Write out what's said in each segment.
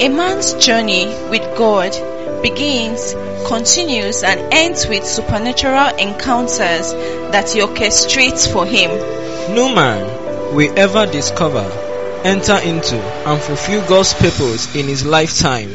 A man's journey with God begins, continues, and ends with supernatural encounters that he orchestrates for him. No man will ever discover, enter into, and fulfill God's purpose in his lifetime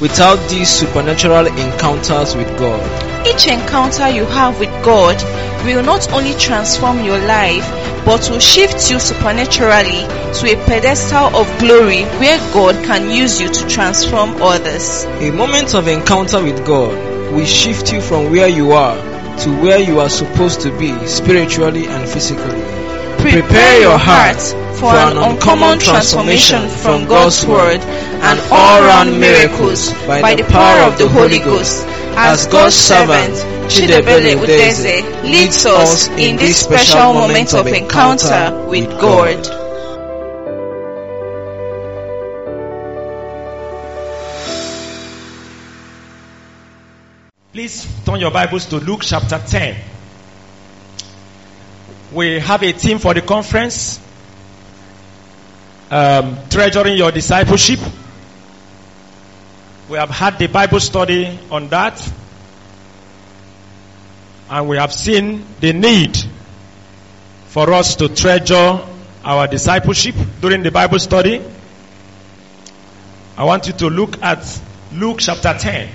without these supernatural encounters with God. Each encounter you have with God will not only transform your life, but will shift you supernaturally to a pedestal of glory where God can use you to transform others. A moment of encounter with God will shift you from where you are to where you are supposed to be spiritually and physically. Prepare your heart for an uncommon transformation from God's Word and all-round miracles by the power of the Holy Ghost as God's servant Chidebele Udeze leads us in this special moment of encounter with God. Please turn your Bibles to Luke chapter 10. We have a theme for the conference um, treasuring your discipleship. We have had the Bible study on that, and we have seen the need for us to treasure our discipleship during the Bible study. I want you to look at Luke chapter 10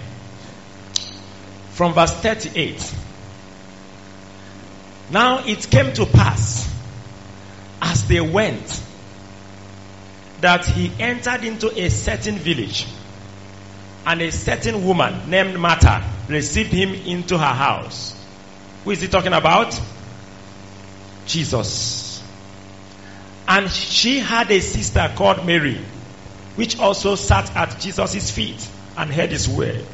from verse 38. Now it came to pass as they went that he entered into a certain village and a certain woman named Martha received him into her house. Who is he talking about? Jesus. And she had a sister called Mary, which also sat at Jesus' feet and heard his word.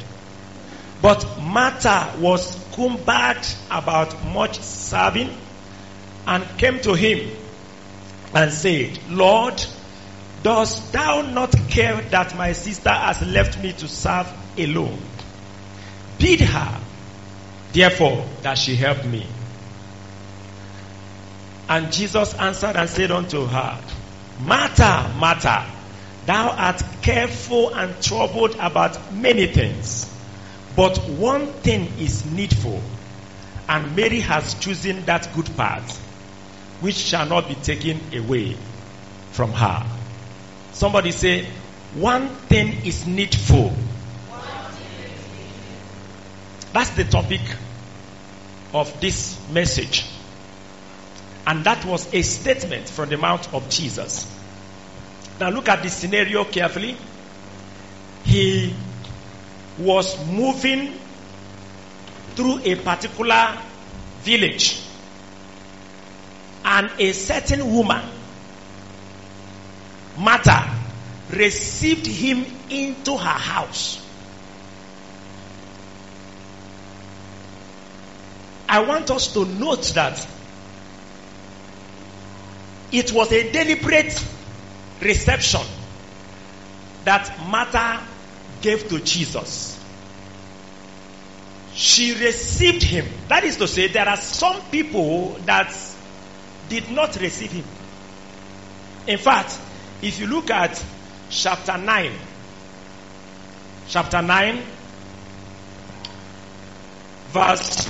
But Martha was cumbered about much serving and came to him and said, Lord, dost thou not care that my sister has left me to serve alone? Bid her, therefore, that she help me. And Jesus answered and said unto her, Martha, Martha, thou art careful and troubled about many things. But one thing is needful, and Mary has chosen that good part, which shall not be taken away from her. Somebody say, one thing is needful. That's the topic of this message. And that was a statement from the mouth of Jesus. Now look at the scenario carefully. He was moving through a particular village and a certain woman Martha received him into her house I want us to note that it was a deliberate reception that Martha gave to Jesus. She received him. That is to say, there are some people that did not receive him. In fact, if you look at chapter 9, chapter 9, verse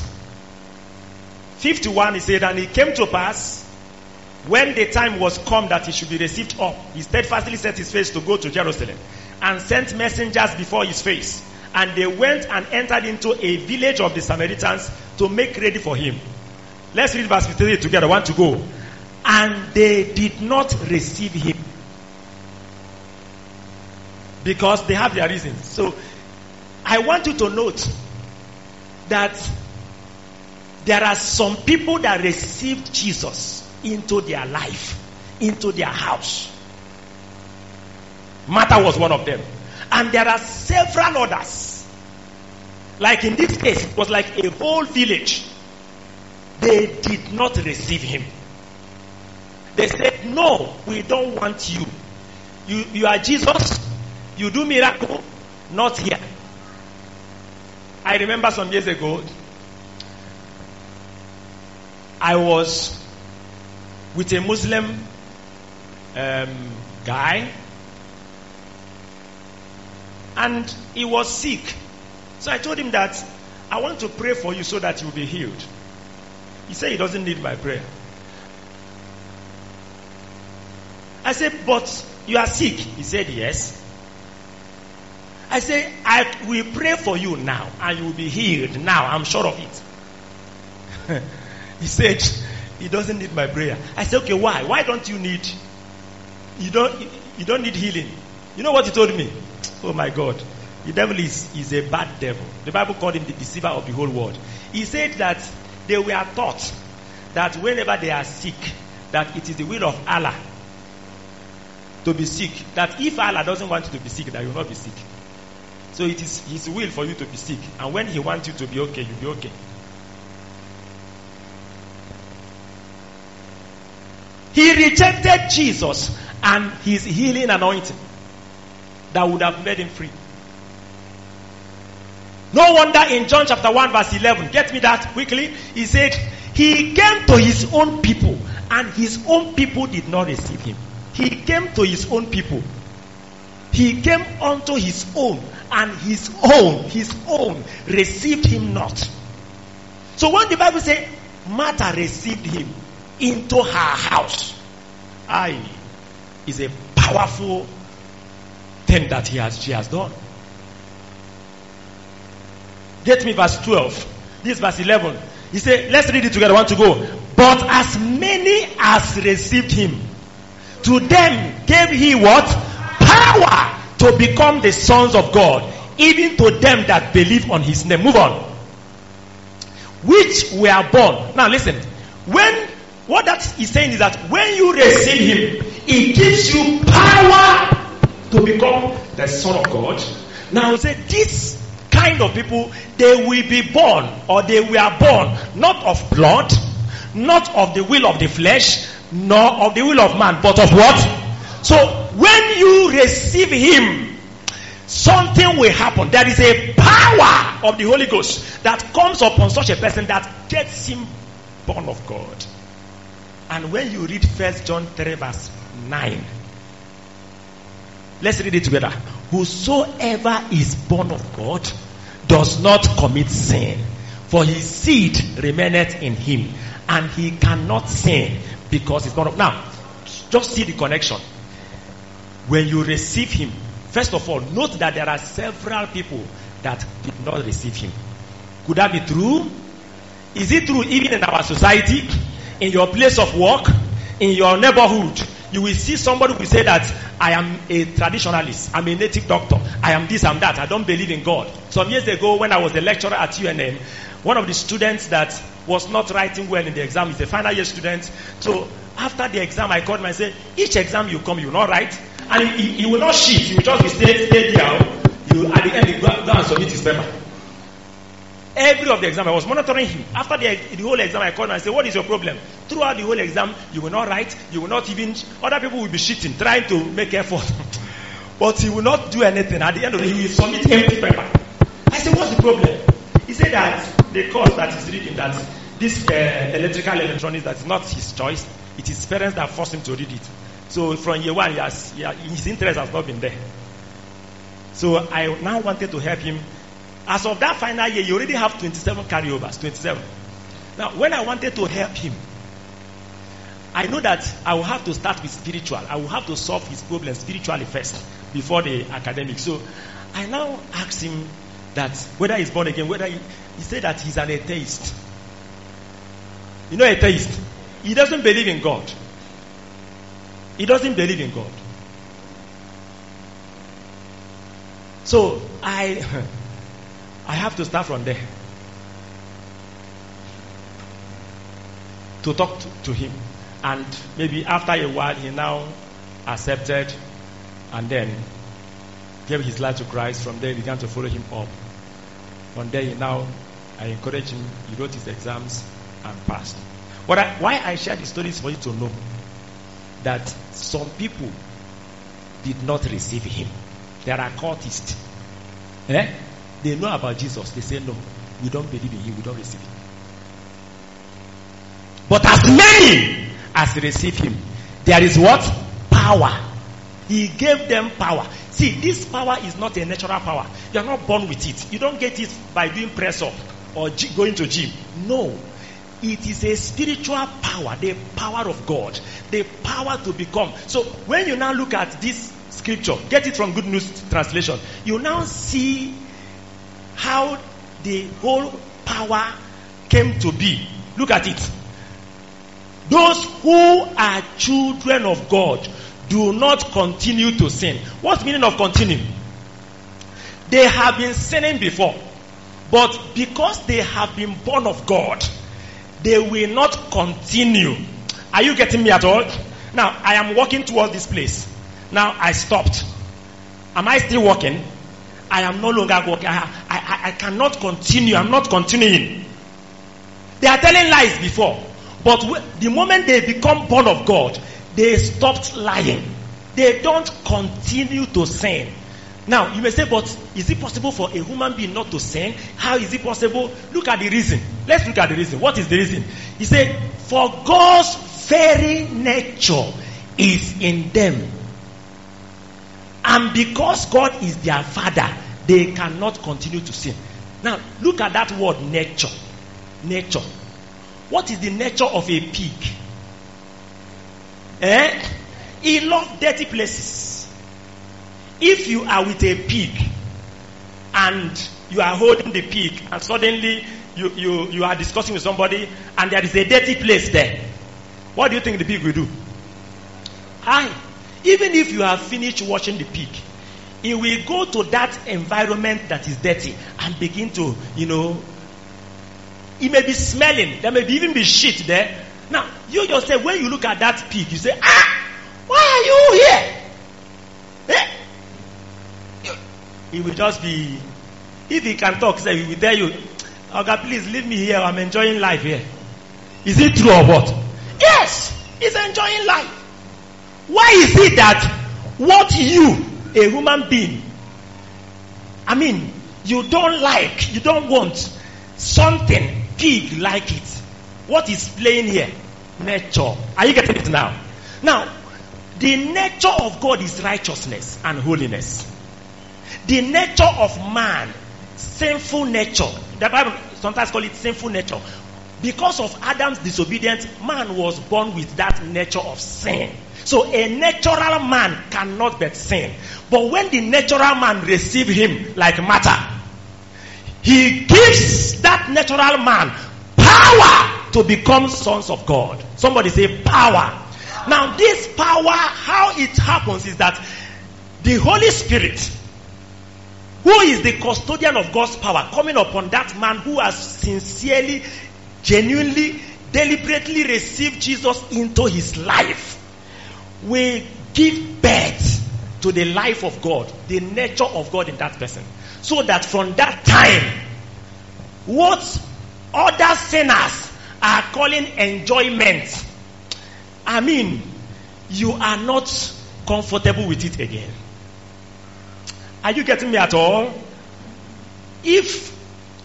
51, he said, And it came to pass when the time was come that he should be received up, he steadfastly set his face to go to Jerusalem and sent messengers before his face. And they went and entered into a village of the Samaritans to make ready for him. Let's read verse 53 together. One to go. And they did not receive him. Because they have their reasons. So I want you to note that there are some people that received Jesus into their life, into their house. Martha was one of them. And there are several others. Like in this case, it was like a whole village. They did not receive him. They said, No, we don't want you. You, you are Jesus. You do miracle. Not here. I remember some years ago, I was with a Muslim um, guy and he was sick. So I told him that I want to pray for you so that you'll be healed. He said he doesn't need my prayer. I said, but you are sick. He said, yes. I said, I will pray for you now and you will be healed now. I'm sure of it. he said, he doesn't need my prayer. I said, okay, why? Why don't you need, you don't, you don't need healing. You know what he told me? Oh my God. The devil is, is a bad devil. The Bible called him the deceiver of the whole world. He said that they were taught that whenever they are sick, that it is the will of Allah to be sick. That if Allah doesn't want you to be sick, that you will not be sick. So it is His will for you to be sick. And when He wants you to be okay, you'll be okay. He rejected Jesus and His healing anointing that would have made him free. No wonder in John chapter 1 verse 11, get me that quickly. He said, He came to His own people and His own people did not receive Him. He came to His own people. He came unto His own and His own, His own received Him not. So when the Bible says Martha received Him into her house, I is a powerful thing that he has, she has done. Get me verse 12. This verse 11. He said, let's read it together. Want to go. But as many as received him, to them gave he what? Power to become the sons of God, even to them that believe on his name. Move on. Which were born. Now listen. When what that is saying is that when you receive him, it gives you power to become the son of God. Now say this kind of people, they will be born or they were born not of blood, not of the will of the flesh, nor of the will of man, but of what? So when you receive him, something will happen. There is a power of the Holy Ghost that comes upon such a person that gets him born of God. And when you read First John 3 verse 9, let's read it together. Whosoever is born of God does not commit sin, for his seed remaineth in him, and he cannot sin because he's born of. Now, just see the connection. When you receive him, first of all, note that there are several people that did not receive him. Could that be true? Is it true even in our society? in your place of work, in your neighborhood, you will see somebody who say that I am a traditionalist, I'm a native doctor, I am this, I'm that, I don't believe in God. Some years ago, when I was a lecturer at UNM, one of the students that was not writing well in the exam is a final year student. So after the exam, I called him and said, Each exam you come, you not write, and he, he, will not cheat, he will just be stay, stay there. You, at the end, you go, go and submit his paper. Every of the exam, I was monitoring him. After the, the whole exam, I called and said, What is your problem? Throughout the whole exam, you will not write, you will not even, other people will be cheating, trying to make effort. but he will not do anything. At the end of the day, he will submit empty paper. I said, What's the problem? He said that the course that he's reading, that this uh, electrical electronics, that is not his choice, it is parents that force him to read it. So from year one, he has, he has, his interest has not been there. So I now wanted to help him as of that final year, you already have 27 carryovers. 27. Now, when I wanted to help him, I know that I will have to start with spiritual. I will have to solve his problems spiritually first before the academic. So I now asked him that whether he's born again, whether he, he said that he's an atheist. You know, atheist. He doesn't believe in God. He doesn't believe in God. So I I have to start from there. To talk to, to him. And maybe after a while, he now accepted and then gave his life to Christ. From there, he began to follow him up. One day, he now, I encouraged him. He wrote his exams and passed. But I, why I share the stories for you to know that some people did not receive him. There are cultists. Eh? They know about Jesus. They say, No, we don't believe in him, we don't receive him. But as many as receive him, there is what? Power He gave them power. See, this power is not a natural power. You are not born with it. You don't get it by doing press up or going to gym. No. It is a spiritual power, the power of God, the power to become. So when you now look at this scripture, get it from Good News Translation, you now see how the whole power came to be. Look at it. Those who are children of God do not continue to sin. What's meaning of continue? They have been sinning before, but because they have been born of God, they will not continue. Are you getting me at all? Now, I am walking towards this place. Now, I stopped. Am I still walking? I am no longer walking. I, I, I cannot continue. I'm not continuing. They are telling lies before. But the moment they become born of God, they stopped lying. They don't continue to sin. Now, you may say, but is it possible for a human being not to sin? How is it possible? Look at the reason. Let's look at the reason. What is the reason? He said, for God's very nature is in them. And because God is their father, they cannot continue to sin. Now, look at that word nature. Nature. What is the nature of a pig? Eh? He loves dirty places. If you are with a pig and you are holding the pig and suddenly you, you, you are discussing with somebody and there is a dirty place there, what do you think the pig will do? Hi. Even if you have finished washing the pig, it will go to that environment that is dirty and begin to, you know, it may be smelling. There may be even be shit there. Now, you yourself, when you look at that pig, you say, ah, why are you here? Eh? He will just be, if he can talk, say, he will tell you, okay, please leave me here. I'm enjoying life here. Is it true or what? Yes, he's enjoying life. Why is it that what you, a human being, I mean, you don't like, you don't want something pig like it. What is playing here? Nature. Are you getting it now? Now, the nature of God is righteousness and holiness. The nature of man, sinful nature. The Bible sometimes call it sinful nature. Because of Adam's disobedience, man was born with that nature of sin. So a natural man cannot but sin. But when the natural man receive him like Martha, he gives that natural man power to become sons of God. Somebody say power. Now, this power, how it happens is that the Holy Spirit, who is the custodian of God's power, coming upon that man who has sincerely, genuinely, deliberately received Jesus into his life, will give birth to the life of God, the nature of God in that person. So that from that time, what other sinners are calling enjoyment, I mean, you are not comfortable with it again. Are you getting me at all? If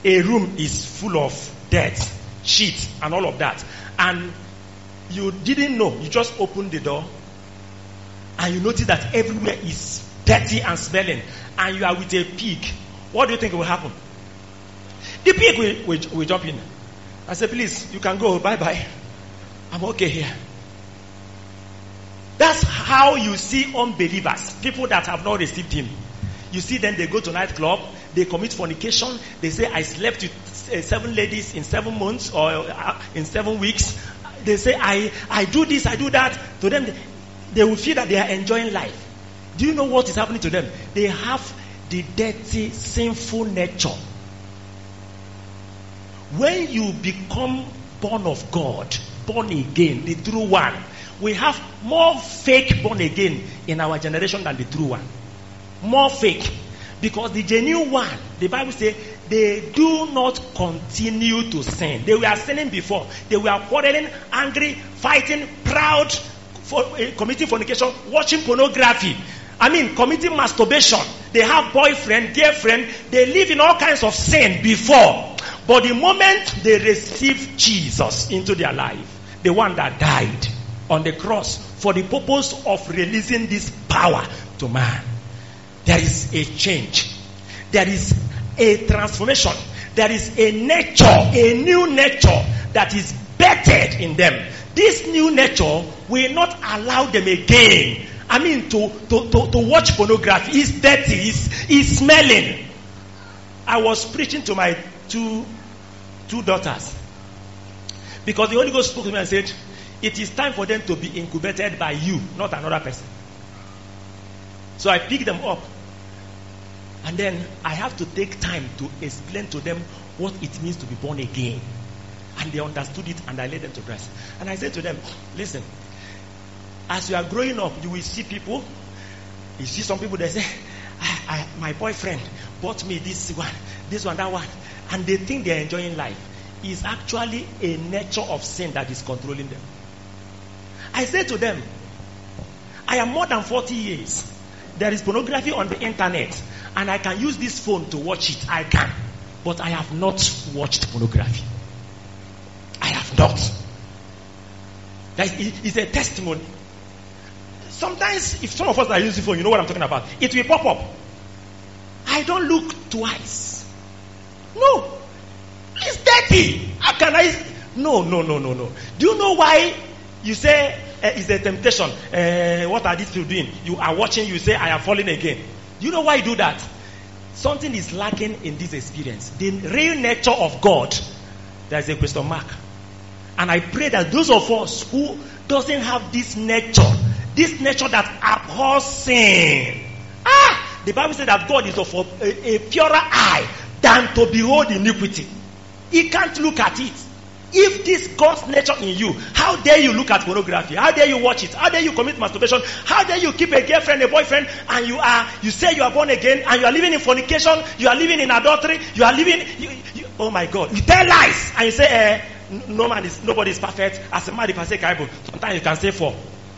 a room is full of dirt, shit, and all of that, and you didn't know, you just opened the door, and you notice that everywhere is dirty and smelling, and you are with a pig, what do you think will happen? The pig will, will, will jump in. I say, please, you can go. Bye bye. I'm okay here. That's how you see unbelievers, people that have not received Him. You see them, they go to nightclub, they commit fornication, they say, I slept with uh, seven ladies in seven months or uh, in seven weeks. They say, I, I do this, I do that. To them, they will feel that they are enjoying life. Do you know what is happening to them? They have the dirty, sinful nature. When you become born of God, born again, the true one, we have more fake born again in our generation than the true one. More fake. Because the genuine one, the Bible says, they do not continue to sin. They were sinning before. They were quarreling, angry, fighting, proud, for, uh, committing fornication, watching pornography. I mean, committing masturbation. They have boyfriend, girlfriend. They live in all kinds of sin before. But the moment they receive Jesus into their life, the one that died, on the cross for the purpose of releasing this power to man. There is a change. There is a transformation. There is a nature, a new nature that is bedded in them. This new nature will not allow them again. I mean, to, to, to, to watch pornography. It's dirty. It's smelling. I was preaching to my two, two daughters. Because the Holy Ghost spoke to me and said, It is time for them to be incubated by you, not another person. So I picked them up. And then I have to take time to explain to them what it means to be born again. And they understood it and I led them to Christ. And I said to them, Listen, as you are growing up, you will see people. You see some people they say, I, I, My boyfriend bought me this one, this one, that one. And they think they're enjoying life. It's actually a nature of sin that is controlling them. I said to them, I am more than 40 years. There is pornography on the internet, and I can use this phone to watch it. I can. But I have not watched pornography. I have not. That is a testimony. Sometimes, if some of us are using phone, you know what I'm talking about. It will pop up. I don't look twice. No. It's dirty. How can I? No, no, no, no, no. Do you know why you say it's a temptation? Uh, what are these people doing? You are watching, you say, I am falling again. Do you know why you do that? Something is lacking in this experience. The real nature of God, there's a question mark. And I pray that those of us who doesn't have this nature, this nature that abhors sin. Ah, the Bible says that God is of a, a purer eye than to behold iniquity. He can't look at it. If this God's nature in you, how dare you look at pornography? How dare you watch it? How dare you commit masturbation? How dare you keep a girlfriend, a boyfriend, and you are you say you are born again, and you are living in fornication, you are living in adultery, you are living. You, you, oh my God! You tell lies, and you say, eh, no man is nobody is perfect. As a man, if I say Bible, sometimes you can say four.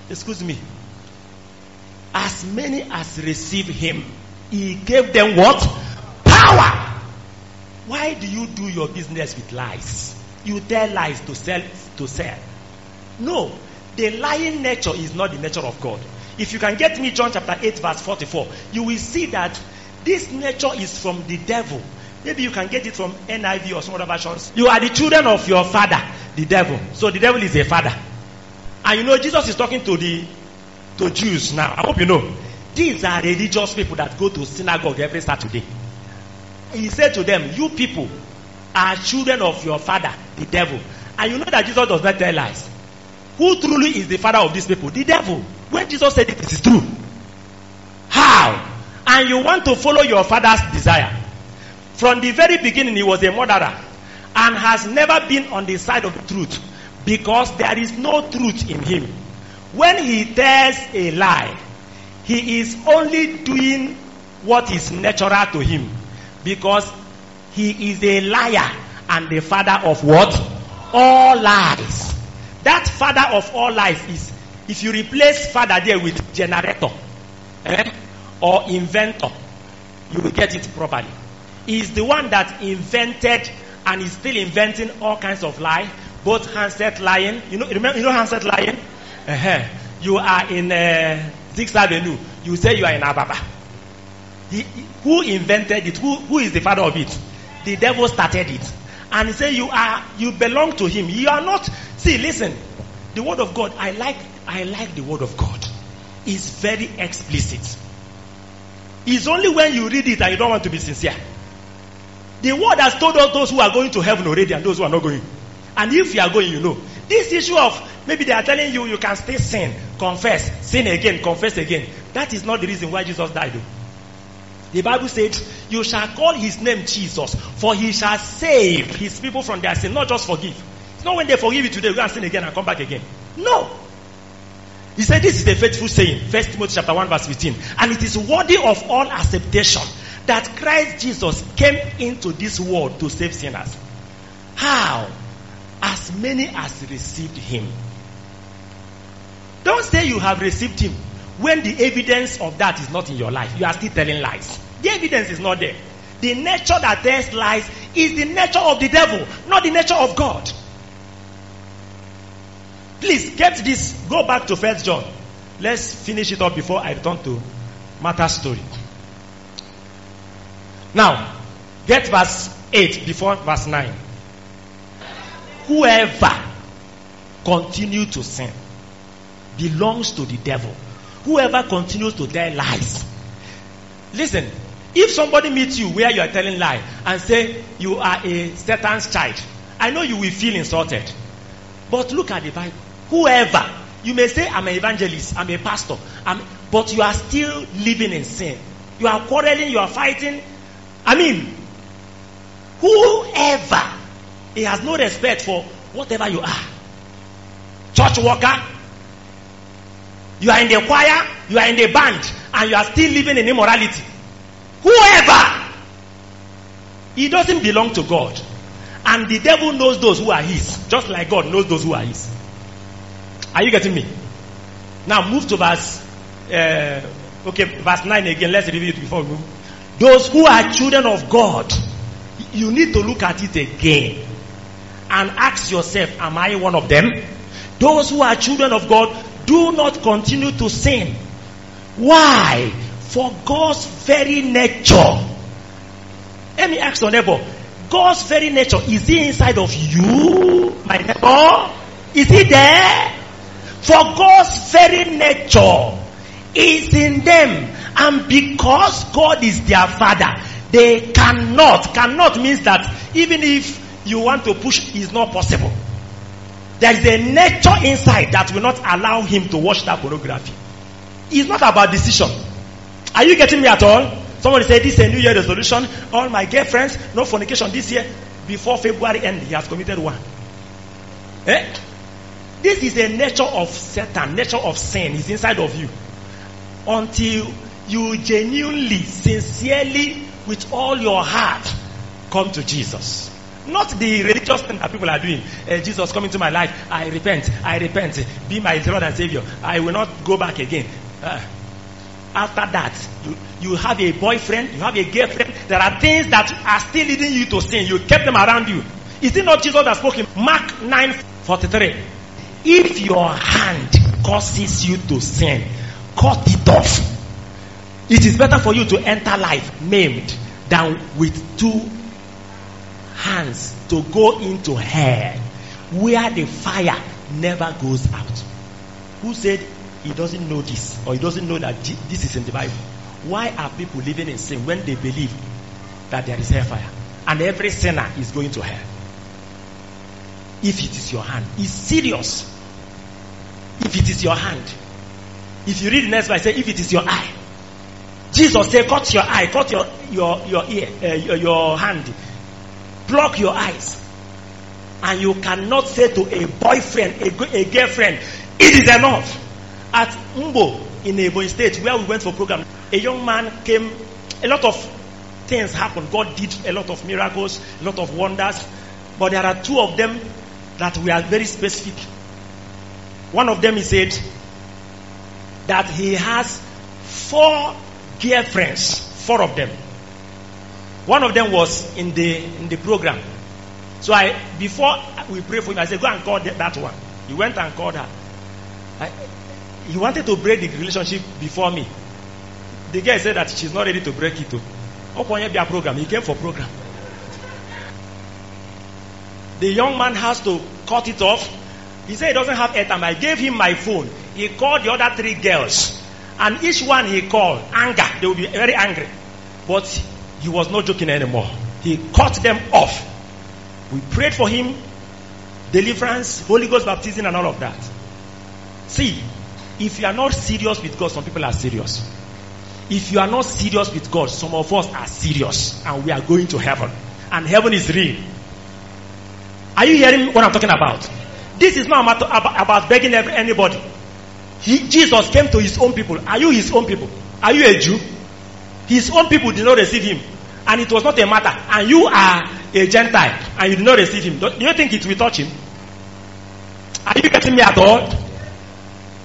Excuse me. As many as receive Him, He gave them what power. Why do you do your business with lies? You tell lies to sell to sell. No, the lying nature is not the nature of God. If you can get me John chapter 8 verse 44, you will see that this nature is from the devil. Maybe you can get it from NIV or some other versions. You are the children of your father, the devil. So the devil is a father. And you know Jesus is talking to the to Jews now. I hope you know. These are religious people that go to synagogue every Saturday. He said to them, You people are children of your father, the devil. And you know that Jesus does not tell lies. Who truly is the father of these people? The devil. When Jesus said it, it is true. How? And you want to follow your father's desire. From the very beginning, he was a murderer and has never been on the side of the truth because there is no truth in him. When he tells a lie, he is only doing what is natural to him because he is a liar and the father of what? All lies. That father of all lies is if you replace father there with generator eh, or inventor, you will get it properly. He is the one that invented and is still inventing all kinds of lie, both handset lying. You know, remember, you know handset lying. Uh-huh. You are in uh, Sixth Avenue. You say you are in Ababa. Who invented it? Who, who is the father of it? The devil started it. And he You are you belong to him. You are not see, listen, the word of God, I like I like the word of God. It's very explicit. It's only when you read it and you don't want to be sincere. The word has told us those who are going to heaven already and those who are not going. And if you are going, you know. This issue of maybe they are telling you you can still sin, confess, sin again, confess again. That is not the reason why Jesus died. Though. The Bible says, You shall call his name Jesus, for he shall save his people from their sin, not just forgive. It's not when they forgive you today, go and sin again and come back again. No. He said, This is the faithful saying, First Timothy chapter 1, verse 15. And it is worthy of all acceptation that Christ Jesus came into this world to save sinners. How? As many as received him. Don't say you have received him when the evidence of that is not in your life. You are still telling lies. The evidence is not there. The nature that tells lies is the nature of the devil, not the nature of God. Please get this. Go back to First John. Let's finish it up before I return to Martha's story. Now, get verse 8 before verse 9. Whoever continue to sin belongs to the devil. Whoever continues to tell lies. Listen, if somebody meets you where you are telling lie and say you are a Satan's child, I know you will feel insulted. But look at the Bible. Whoever, you may say, I'm an evangelist, I'm a pastor, I'm, but you are still living in sin. You are quarreling, you are fighting. I mean, whoever, he has no respect for whatever you are. Church worker, you are in the choir, you are in the band, and you are still living in immorality. Whoever, he doesn't belong to God. And the devil knows those who are his, just like God knows those who are his. Are you getting me? Now move to verse, uh, okay, verse 9 again. Let's review it before we move. Those who are children of God, you need to look at it again and ask yourself, am I one of them? Those who are children of God do not continue to sin. Why? For God's very nature. Let me ask your neighbor, God's very nature, is he inside of you, my neighbor? Is he there? For God's very nature is in them. And because God is their father, they cannot, cannot means that even if you want to push, it's not possible. There is a nature inside that will not allow him to watch that pornography. It's not about decision. Are you getting me at all? Somebody said this is a New Year resolution. All my girlfriends, no fornication this year. Before February end, he has committed one. Eh? This is a nature of Satan, nature of sin. is inside of you. Until you genuinely, sincerely, with all your heart, come to Jesus. Not the religious thing that people are doing. Uh, Jesus, come into my life. I repent. I repent. Be my Lord and Savior. I will not go back again. Uh, after that, you, you have a boyfriend, you have a girlfriend. There are things that are still leading you to sin. You kept them around you. Is it not Jesus that spoke in Mark 9 43? If your hand causes you to sin, cut it off. It is better for you to enter life maimed than with two hands to go into hell where the fire never goes out. Who said he doesn't know this or he doesn't know that this is in the Bible? Why are people living in sin when they believe that there is hellfire and every sinner is going to hell? If it is your hand, it's serious. If it is your hand, if you read the next verse, say if it is your eye. Jesus said, cut your eye, cut your your your ear, uh, your, your hand block your eyes. And you cannot say to a boyfriend, a, a girlfriend, it is enough. At Mbo in Ebonyi State, where we went for program, a young man came, a lot of things happened. God did a lot of miracles, a lot of wonders. But there are two of them that we are very specific. One of them, he said that he has four girlfriends, four of them. One of them was in the in the program. So I before we pray for him, I said, Go and call that one. He went and called her. I, he wanted to break the relationship before me. The girl said that she's not ready to break it. Oh, program. He came for program. The young man has to cut it off. He said he doesn't have airtime. I gave him my phone. He called the other three girls. And each one he called, anger. They will be very angry. But he was not joking anymore. He cut them off. We prayed for him, deliverance, Holy Ghost baptism, and all of that. See, if you are not serious with God, some people are serious. If you are not serious with God, some of us are serious, and we are going to heaven. And heaven is real. Are you hearing what I'm talking about? This is not about begging anybody. He, Jesus came to his own people. Are you his own people? Are you a Jew? His own people did not receive him. And it was not a matter. And you are a Gentile and you did not receive him. Do you think it will touch him? Are you getting me at all?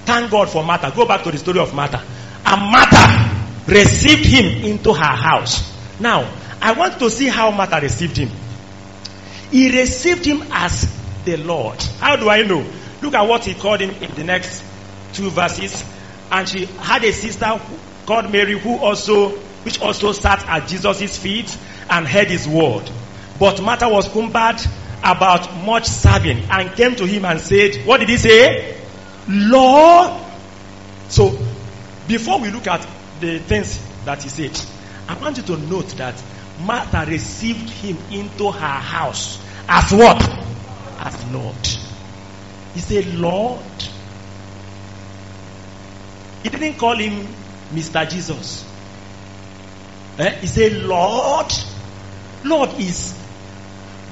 Thank God for Martha. Go back to the story of Martha. And Martha received him into her house. Now, I want to see how Martha received him. He received him as the Lord. How do I know? Look at what he called him in the next two verses. And she had a sister called Mary who also, which also sat at Jesus' feet and heard his word. But Martha was cumbered about much serving and came to him and said, What did he say? Lord. So, before we look at the things that he said, I want you to note that Martha received him into her house as what? As Lord. He said, Lord. He didn't call him Mr. Jesus. Eh? He said, Lord. Lord is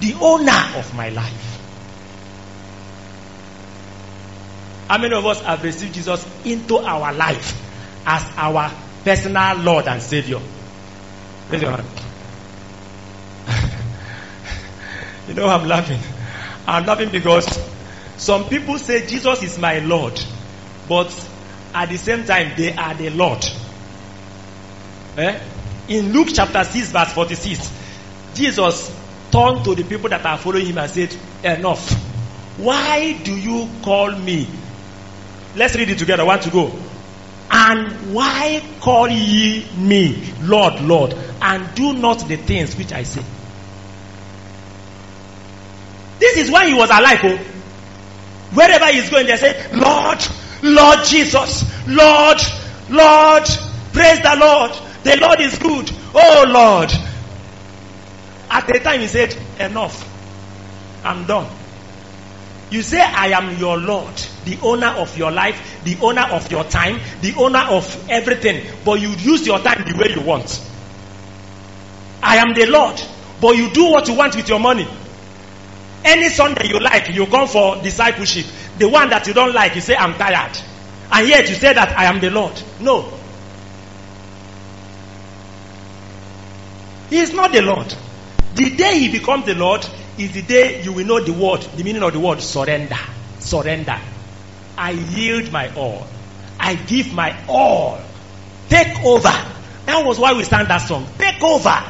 the owner of my life. How many of us have received Jesus into our life as our personal Lord and Savior? Raise your hand. you know, I'm laughing. I'm laughing because some people say Jesus is my Lord, but at the same time, they are the Lord. Eh? In Luke chapter 6, verse 46, Jesus turned to the people that are following him and said, Enough. Why do you call me? Let's read it together. Want to go. And why call ye me Lord, Lord, and do not the things which I say? This is why he was alive. Oh. Wherever he's going, they say, Lord, Lord Jesus, Lord, Lord, praise the Lord. The Lord is good. Oh Lord. At the time he said, enough. I'm done. You say, I am your Lord, the owner of your life, the owner of your time, the owner of everything, but you use your time the way you want. I am the Lord, but you do what you want with your money. Any Sunday you like, you come for discipleship. The one that you don't like, you say, I'm tired. And yet you say that I am the Lord. No. He is not the Lord. The day he becomes the Lord is the day you will know the word, the meaning of the word surrender. Surrender. I yield my all. I give my all. Take over. That was why we sang that song. Take over.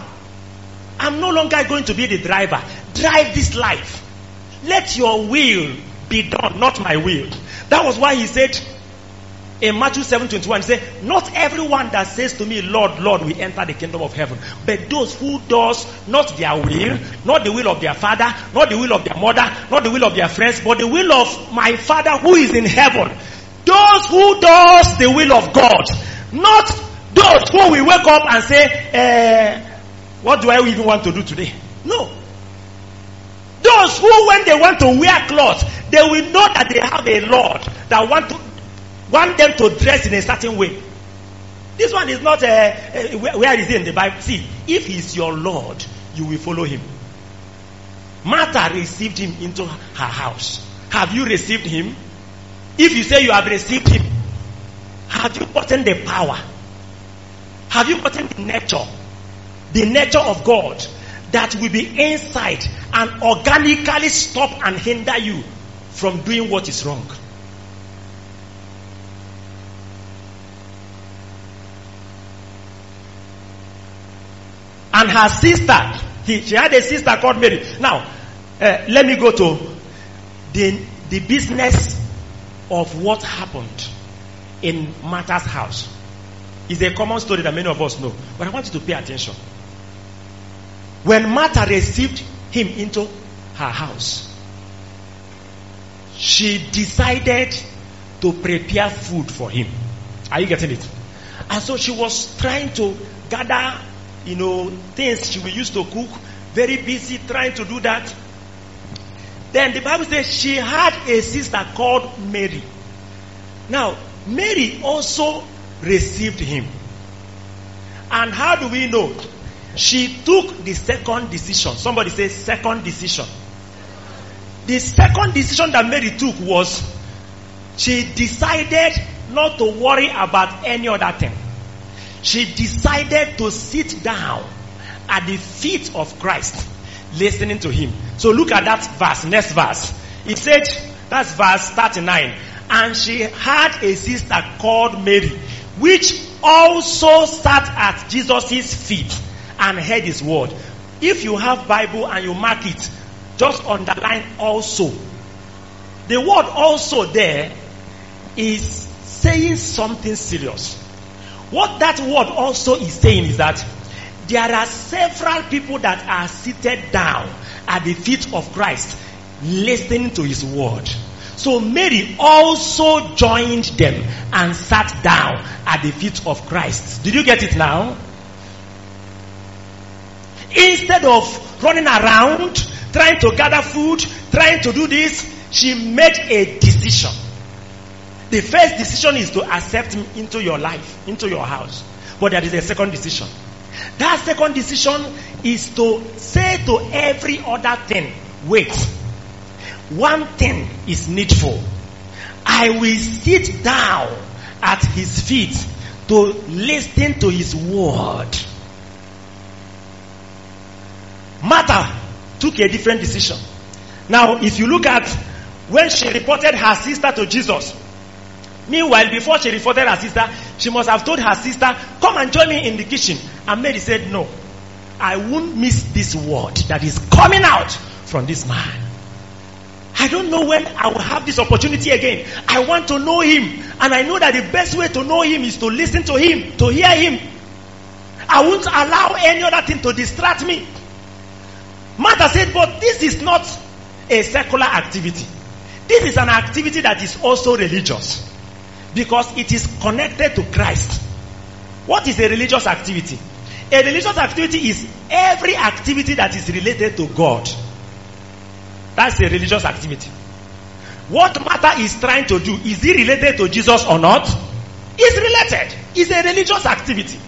I'm no longer going to be the driver. Drive this life. Let your will be done, not my will. That was why he said in Matthew 7 21, he said, Not everyone that says to me, Lord, Lord, will enter the kingdom of heaven, but those who does not their will, not the will of their father, not the will of their mother, not the will of their friends, but the will of my father who is in heaven. Those who does the will of God, not those who will wake up and say, eh, What do I even want to do today? No. Those who, when they want to wear clothes, they will know that they have a Lord that want to want them to dress in a certain way. This one is not uh, uh, where, is it in the Bible? See, if he's your Lord, you will follow him. Martha received him into her house. Have you received him? If you say you have received him, have you gotten the power? Have you gotten the nature? The nature of God that will be inside and organically stop and hinder you from doing what is wrong. And her sister, he, she had a sister called Mary. Now, uh, let me go to the, the business of what happened in Martha's house. It's a common story that many of us know. But I want you to pay attention. When Martha received him into her house, she decided to prepare food for him. Are you getting it? And so she was trying to gather, you know, things she will use to cook, very busy trying to do that. Then the Bible says she had a sister called Mary. Now, Mary also received him. And how do we know? She took the second decision. Somebody say second decision. The second decision that Mary took was she decided not to worry about any other thing. She decided to sit down at the feet of Christ, listening to him. So look at that verse, next verse. It said, that's verse 39. And she had a sister called Mary, which also sat at Jesus' feet and heard his word. If you have Bible and you mark it, just underline also. the word also there is saying something serious. What that word also is saying is that there are several people that are seated down at the feet of Christ listening to his word. So Mary also joined them and sat down at the feet of Christ. Did you get it now? Instead of running around, trying to gather food, trying to do this, she made a decision. The first decision is to accept him into your life, into your house. But there is a second decision. That second decision is to say to every other thing, wait, one thing is needful. I will sit down at his feet to listen to his word. Martha took a different decision. Now, if you look at when she reported her sister to Jesus, meanwhile, before she reported her sister, she must have told her sister, Come and join me in the kitchen. And Mary said, No, I won't miss this word that is coming out from this man. I don't know when I will have this opportunity again. I want to know him. And I know that the best way to know him is to listen to him, to hear him. I won't allow any other thing to distract me. Martha said, but this is not a secular activity. This is an activity that is also religious. Because it is connected to Christ. What is a religious activity? A religious activity is every activity that is related to God. That's a religious activity. What Martha is trying to do, is it related to Jesus or not? It's related. It's a religious activity.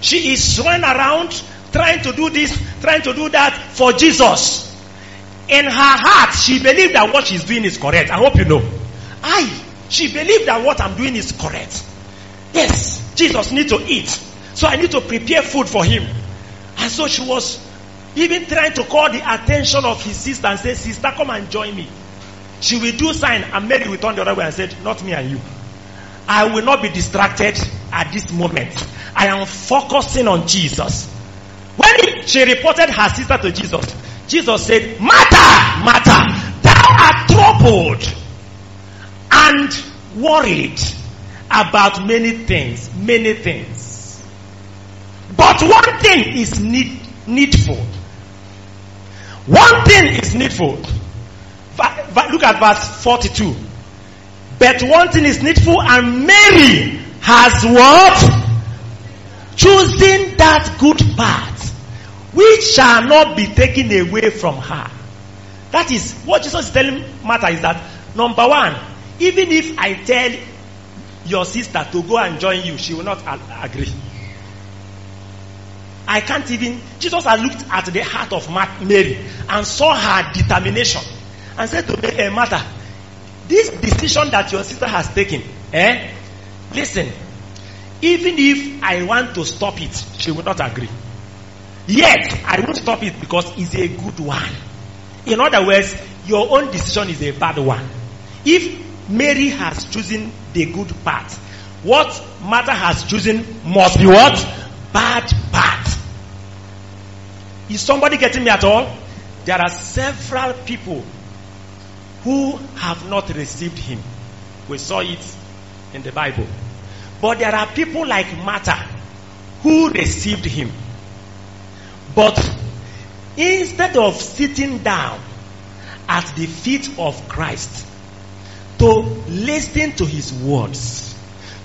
She is running around trying to do this, trying to do that for Jesus. In her heart, she believes that what she's doing is correct. I hope you know. I, she believed that what I'm doing is correct. Yes, Jesus needs to eat. So I need to prepare food for him. And so she was even trying to call the attention of his sister and say, Sister, come and join me. She will do sign and Mary will turn the other way and said, Not me and you. I will not be distracted at this moment. I am focusing on Jesus. When she reported her sister to Jesus, Jesus said, Martha, Martha, thou art troubled and worried about many things, many things. But one thing is need, needful. One thing is needful. Look at verse 42. But one thing is needful, and Mary has what? Choosing that good part, which shall not be taken away from her. That is what Jesus is telling Martha is that number one, even if I tell your sister to go and join you, she will not agree. I can't even. Jesus had looked at the heart of Mary and saw her determination and said to me, hey, Martha, this decision that your sister has taken, eh? Listen, even if I want to stop it, she will not agree. Yet, I won't stop it because it's a good one. In other words, your own decision is a bad one. If Mary has chosen the good part. what Martha has chosen must be what? Bad path. Is somebody getting me at all? There are several people who have not received him. We saw it in the Bible. But there are people like Martha who received him. But instead of sitting down at the feet of Christ to listen to his words,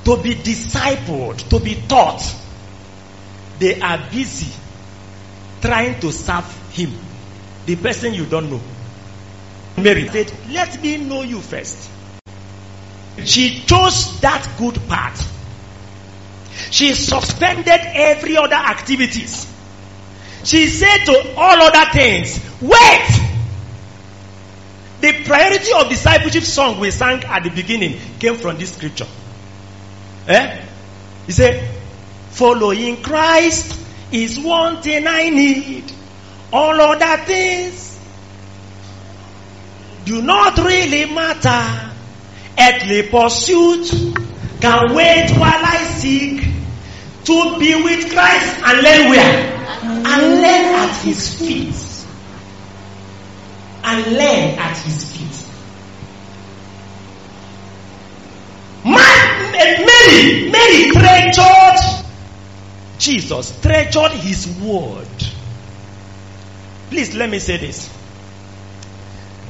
to be discipled, to be taught, they are busy trying to serve him, the person you don't know. Mary said, Let me know you first. She chose that good path. She suspended every other activities. She said to all other things, wait! The priority of discipleship song we sang at the beginning came from this scripture. Eh? He said, following Christ is one thing I need. All other things do not really matter. Earthly pursuit can wait while I seek to be with Christ and learn where? And learn at his feet. and learn at his feet. Mary, Mary treasured Jesus, treasured his word. Please let me say this.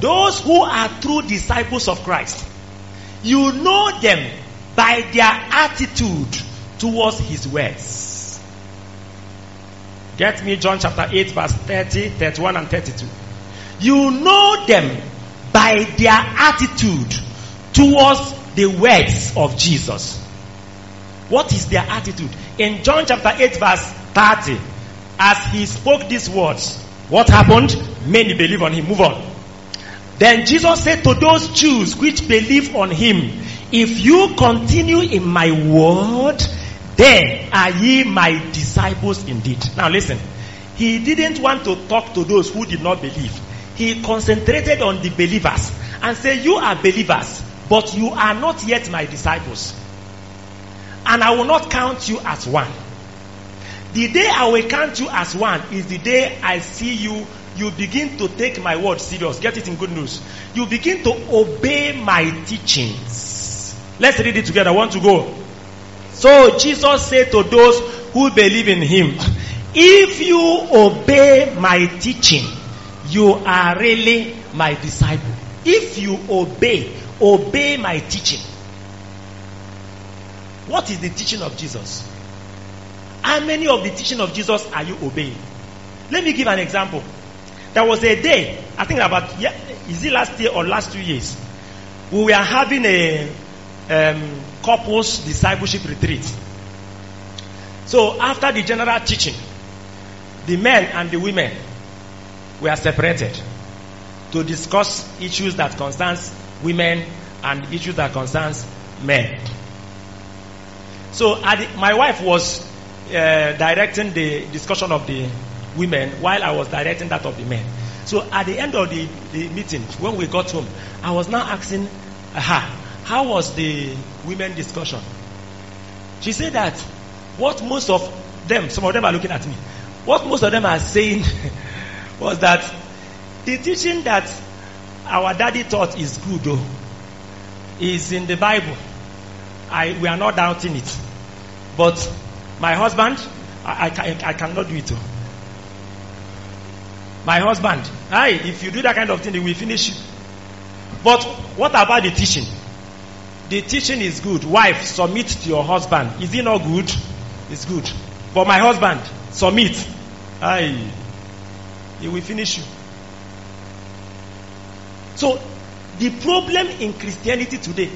Those who are true disciples of Christ, you know them by their attitude towards his words. Get me John chapter 8, verse 30, 31, and 32. You know them by their attitude towards the words of Jesus. What is their attitude? In John chapter 8, verse 30, as he spoke these words, what happened? Many believe on him. Move on. Then Jesus said to those Jews which believe on him, If you continue in my word, then are ye my disciples indeed. Now listen. He didn't want to talk to those who did not believe. He concentrated on the believers and said, You are believers, but you are not yet my disciples. And I will not count you as one. The day I will count you as one is the day I see you you begin to take my word serious. Get it in good news. You begin to obey my teachings. Let's read it together. I want to go. So Jesus said to those who believe in him, if you obey my teaching, you are really my disciple. If you obey, obey my teaching. What is the teaching of Jesus? How many of the teaching of Jesus are you obeying? Let me give an example. There was a day, I think about, yeah, is it last year or last two years? We were having a um, couples discipleship retreat. So after the general teaching, the men and the women were separated to discuss issues that concerns women and issues that concerns men. So my wife was uh, directing the discussion of the women while I was directing that of the men. So at the end of the, the meeting, when we got home, I was now asking her, how was the women discussion? She said that what most of them, some of them are looking at me, what most of them are saying was that the teaching that our daddy taught is good though, is in the Bible. I, we are not doubting it. But my husband, I, I, I cannot do it. Though. My husband, hi, if you do that kind of thing, they will finish you. But what about the teaching? The teaching is good. Wife, submit to your husband. Is it not good? It's good. But my husband, submit. Hi, he will finish you. So, the problem in Christianity today,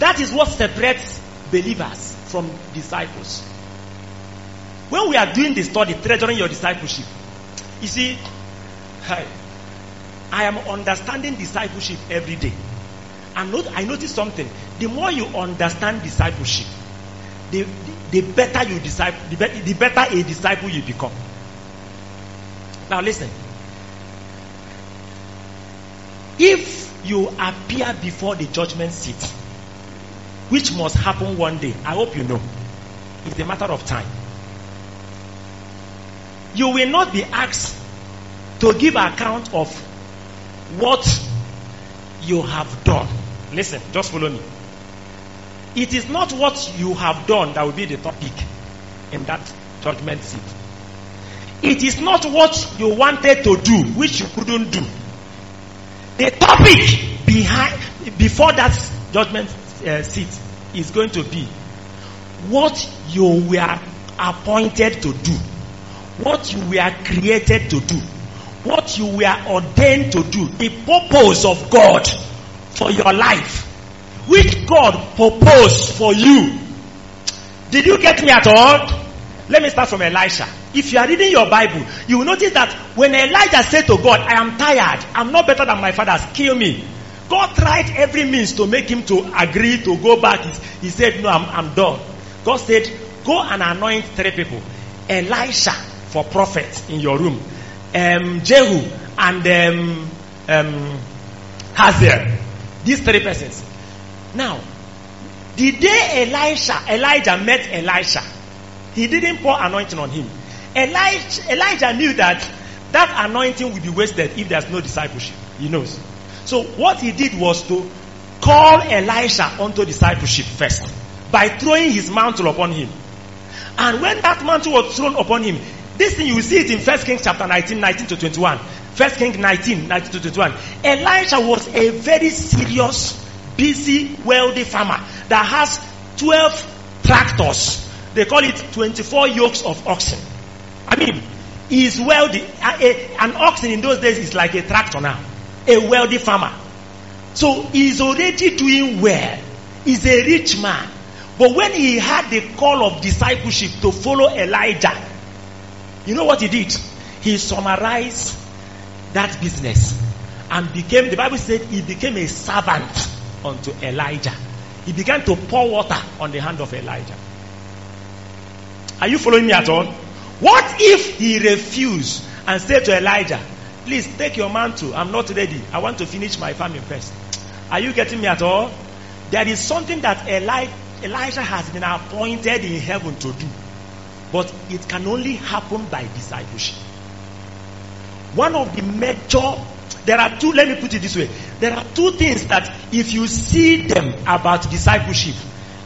that is what separates believers from disciples. When we are doing the study, treasuring your discipleship, you see, I, am understanding discipleship every day. And not, I notice something. The more you understand discipleship, the, the, the better you disciple, the, be, the better a disciple you become. Now listen. If you appear before the judgment seat, which must happen one day, I hope you know, it's a matter of time. You will not be asked to give account of what you have done. Listen, just follow me. It is not what you have done that will be the topic in that judgment seat. It is not what you wanted to do, which you couldn't do. The topic behind, before that judgment uh, seat is going to be what you were appointed to do, what you were created to do what you were ordained to do, the purpose of God for your life, which God proposed for you. Did you get me at all? Let me start from Elisha. If you are reading your Bible, you will notice that when Elijah said to God, I am tired, I'm not better than my fathers, kill me. God tried every means to make him to agree to go back. He said, No, I'm, I'm done. God said, Go and anoint three people. Elisha for prophet in your room um, Jehu, and um, um, Hazael. These three persons. Now, the day Elisha, Elijah met Elisha, he didn't pour anointing on him. Elijah, Elijah knew that that anointing will be wasted if there's no discipleship. He knows. So what he did was to call Elisha onto discipleship first by throwing his mantle upon him. And when that mantle was thrown upon him, this thing you see it in First Kings chapter 19, 19 to 21. First Kings 19, 19 to 21. Elijah was a very serious, busy, wealthy farmer that has 12 tractors. They call it 24 yokes of oxen. I mean, he is wealthy. An oxen in those days is like a tractor now. A wealthy farmer. So he's already doing well. He's a rich man. But when he had the call of discipleship to follow Elijah, you know what he did? He summarized that business and became, the Bible said, he became a servant unto Elijah. He began to pour water on the hand of Elijah. Are you following me at all? What if he refused and said to Elijah, Please take your mantle. I'm not ready. I want to finish my farming first. Are you getting me at all? There is something that Eli- Elijah has been appointed in heaven to do. But it can only happen by discipleship. One of the major, there are two, let me put it this way. There are two things that if you see them about discipleship,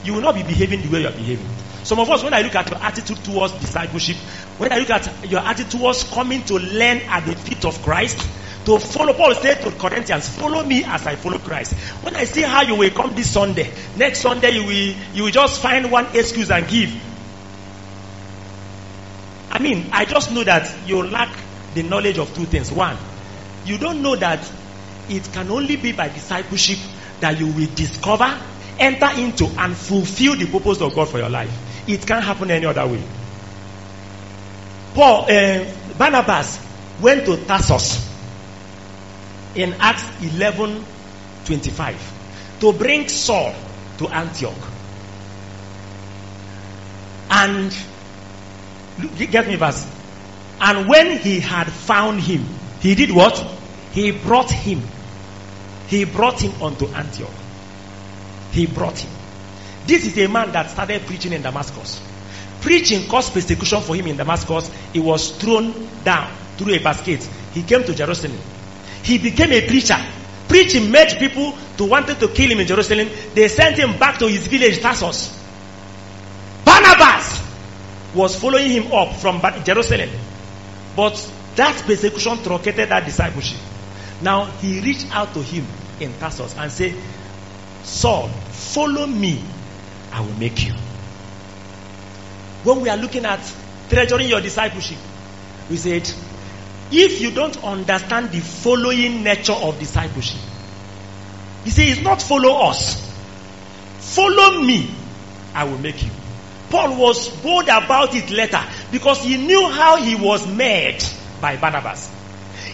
you will not be behaving the way you are behaving. Some of us, when I look at your attitude towards discipleship, when I look at your attitude towards coming to learn at the feet of Christ, to follow, Paul said to Corinthians, follow me as I follow Christ. When I see how you will come this Sunday, next Sunday you will, you will just find one excuse and give. I mean, I just know that you lack the knowledge of two things. One, you don't know that it can only be by discipleship that you will discover, enter into, and fulfill the purpose of God for your life. It can't happen any other way. Paul, uh, Barnabas went to Tarsus in Acts 11 25 to bring Saul to Antioch. And get me verse. And when he had found him, he did what? He brought him. He brought him unto Antioch. He brought him. This is a man that started preaching in Damascus. Preaching caused persecution for him in Damascus. He was thrown down through a basket. He came to Jerusalem. He became a preacher. Preaching made people to wanted to kill him in Jerusalem. They sent him back to his village, Tarsus. Barnabas was following him up from Jerusalem. But that persecution truncated that discipleship. Now he reached out to him in Tarsus and said, Saul, follow me. I will make you. When we are looking at treasuring your discipleship, we said, if you don't understand the following nature of discipleship, he said, it's not follow us. Follow me. I will make you. Paul was bold about it later because he knew how he was made by Barnabas.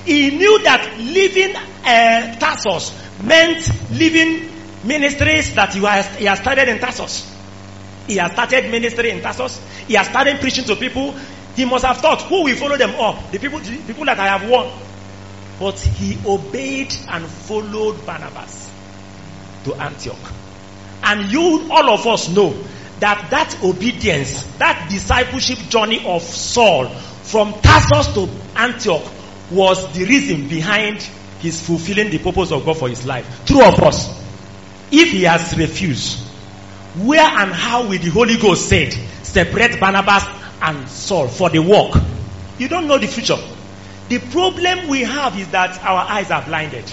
He knew that leaving uh, Tarsus meant leaving ministries that he has, he started in Tarsus. He has started ministry in Tarsus. He has started preaching to people. He must have thought, who will follow them up? The people, the people that I have won. But he obeyed and followed Barnabas to Antioch. And you, all of us know that that obedience, that discipleship journey of Saul from Tarsus to Antioch was the reason behind his fulfilling the purpose of God for his life. True of us. If he has refused, where and how will the Holy Ghost said separate Barnabas and Saul for the work? You don't know the future. The problem we have is that our eyes are blinded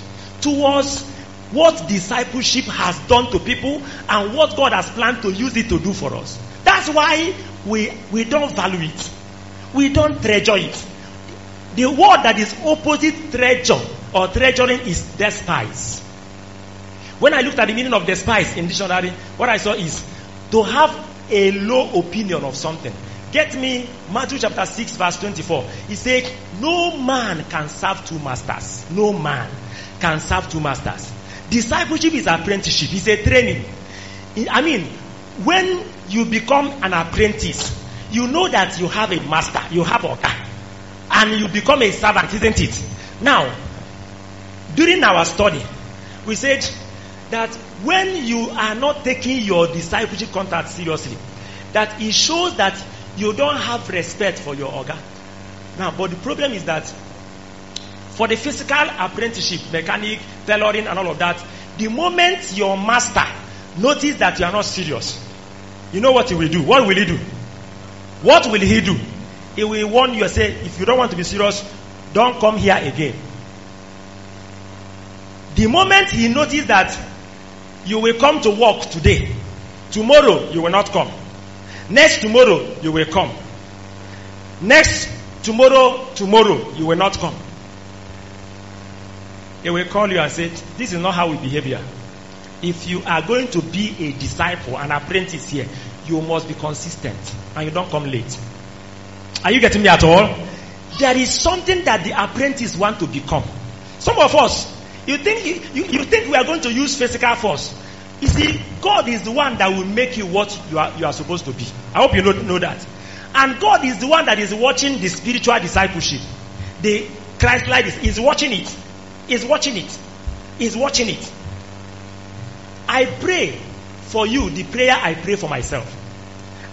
towards what discipleship has done to people and what God has planned to use it to do for us. That's why we, we don't value it. We don't treasure it. The word that is opposite treasure or treasuring is despise. When I looked at the meaning of despise in dictionary, what I saw is to have a low opinion of something. Get me Matthew chapter 6 verse 24. He said, no man can serve two masters. No man can serve two masters. Discipleship is apprenticeship. It's a training. I mean, when you become an apprentice, you know that you have a master, you have a guy, and you become a servant, isn't it? Now, during our study, we said that when you are not taking your discipleship contact seriously, that it shows that you don't have respect for your oga. Now, but the problem is that for the physical apprenticeship, mechanic, tailoring, and all of that, the moment your master notice that you are not serious, You know what he will do? What will he do? What will he do? He will warn you and say, if you don't want to be serious, don't come here again. The moment he notices that you will come to work today, tomorrow you will not come. Next tomorrow you will come. Next tomorrow, tomorrow you will not come. He will call you and say, This is not how we behave here. If you are going to be a disciple, an apprentice here, you must be consistent and you don't come late. Are you getting me at all? There is something that the apprentice want to become. Some of us, you think you, you think we are going to use physical force. You see, God is the one that will make you what you are, you are supposed to be. I hope you know, know that. And God is the one that is watching the spiritual discipleship. The Christ like this is watching it. Is watching it. Is watching it. I pray for you the prayer I pray for myself.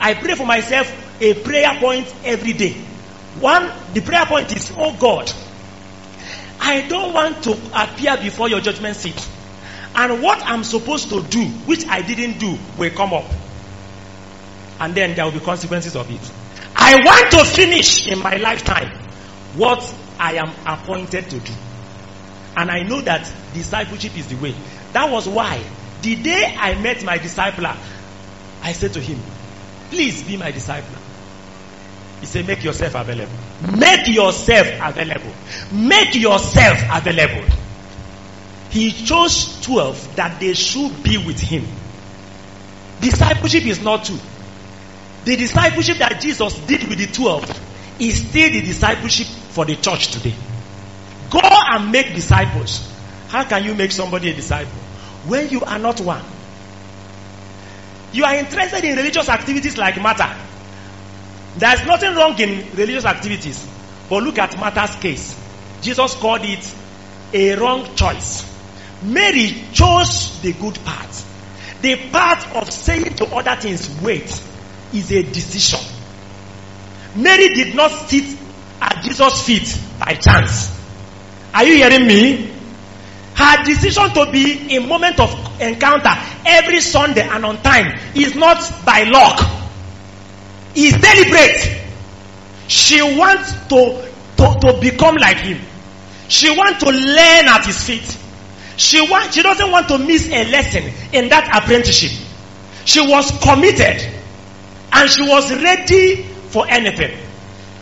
I pray for myself a prayer point every day. One, the prayer point is, oh God, I don't want to appear before your judgment seat. And what I'm supposed to do, which I didn't do, will come up. And then there will be consequences of it. I want to finish in my lifetime what I am appointed to do. And I know that discipleship is the way. That was why the day I met my discipler, I said to him, Please be my discipler. He said, Make yourself available. Make yourself available. Make yourself available. He chose 12 that they should be with him. Discipleship is not two. The discipleship that Jesus did with the 12 is still the discipleship for the church today. Go and make disciples. How can you make somebody a disciple? When you are not one. You are interested in religious activities like Martha. There's nothing wrong in religious activities. But look at Martha's case. Jesus called it a wrong choice. Mary chose the good part. The part of saying to other things, wait, is a decision. Mary did not sit at Jesus' feet by chance. Are you hearing me? Her decision to be a moment of encounter every Sunday and on time is not by luck. Is deliberate. She wants to, to, to become like him. She wants to learn at his feet. She want, she doesn't want to miss a lesson in that apprenticeship. She was committed and she was ready for anything.